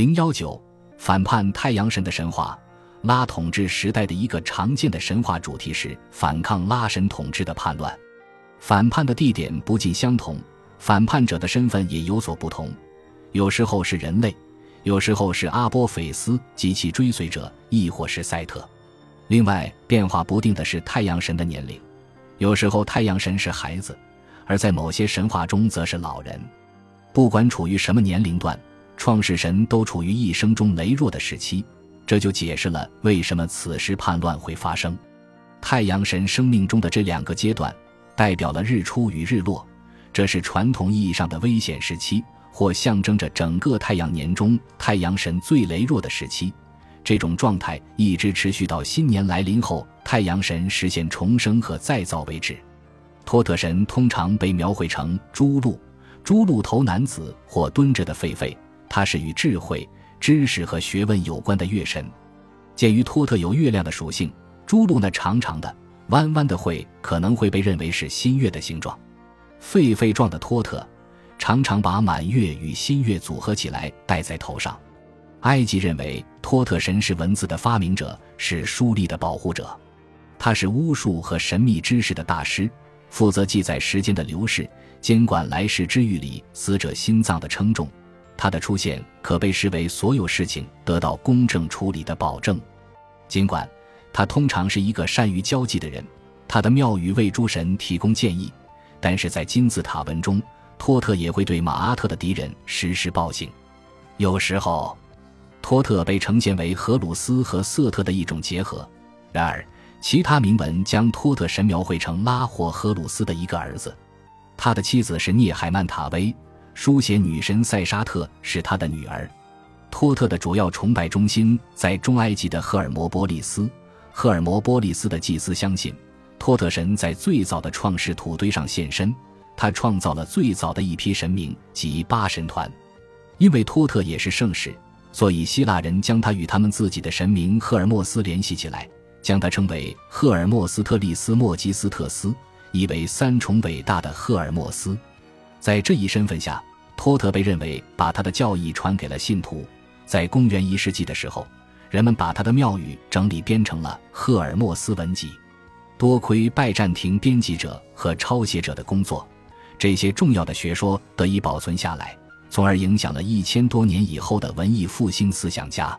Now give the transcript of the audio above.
零幺九反叛太阳神的神话。拉统治时代的一个常见的神话主题是反抗拉神统治的叛乱。反叛的地点不尽相同，反叛者的身份也有所不同。有时候是人类，有时候是阿波菲斯及其追随者，亦或是赛特。另外，变化不定的是太阳神的年龄。有时候太阳神是孩子，而在某些神话中则是老人。不管处于什么年龄段，创世神都处于一生中羸弱的时期，这就解释了为什么此时叛乱会发生。太阳神生命中的这两个阶段，代表了日出与日落，这是传统意义上的危险时期，或象征着整个太阳年中太阳神最羸弱的时期。这种状态一直持续到新年来临后，太阳神实现重生和再造为止。托特神通常被描绘成猪鹿、猪鹿头男子或蹲着的狒狒，他是与智慧、知识和学问有关的月神。鉴于托特有月亮的属性，猪鹿那长长的、弯弯的喙可能会被认为是新月的形状。狒狒状的托特常常把满月与新月组合起来戴在头上。埃及认为托特神是文字的发明者，是书立的保护者。他是巫术和神秘知识的大师，负责记载时间的流逝，监管来世之狱里死者心脏的称重。他的出现可被视为所有事情得到公正处理的保证。尽管他通常是一个善于交际的人，他的庙宇为诸神提供建议，但是在金字塔文中，托特也会对马阿特的敌人实施暴行。有时候。托特被呈现为荷鲁斯和瑟特的一种结合，然而其他铭文将托特神描绘成拉或荷鲁斯的一个儿子，他的妻子是涅海曼塔薇，书写女神塞沙特是他的女儿。托特的主要崇拜中心在中埃及的赫尔摩波利斯，赫尔摩波利斯的祭司相信托特神在最早的创世土堆上现身，他创造了最早的一批神明及八神团，因为托特也是圣使。所以，希腊人将他与他们自己的神明赫尔墨斯联系起来，将他称为赫尔墨斯特利斯莫基斯特斯，意为三重伟大的赫尔墨斯。在这一身份下，托特被认为把他的教义传给了信徒。在公元一世纪的时候，人们把他的庙宇整理编成了《赫尔墨斯文集》。多亏拜占庭编辑者和抄写者的工作，这些重要的学说得以保存下来。从而影响了一千多年以后的文艺复兴思想家。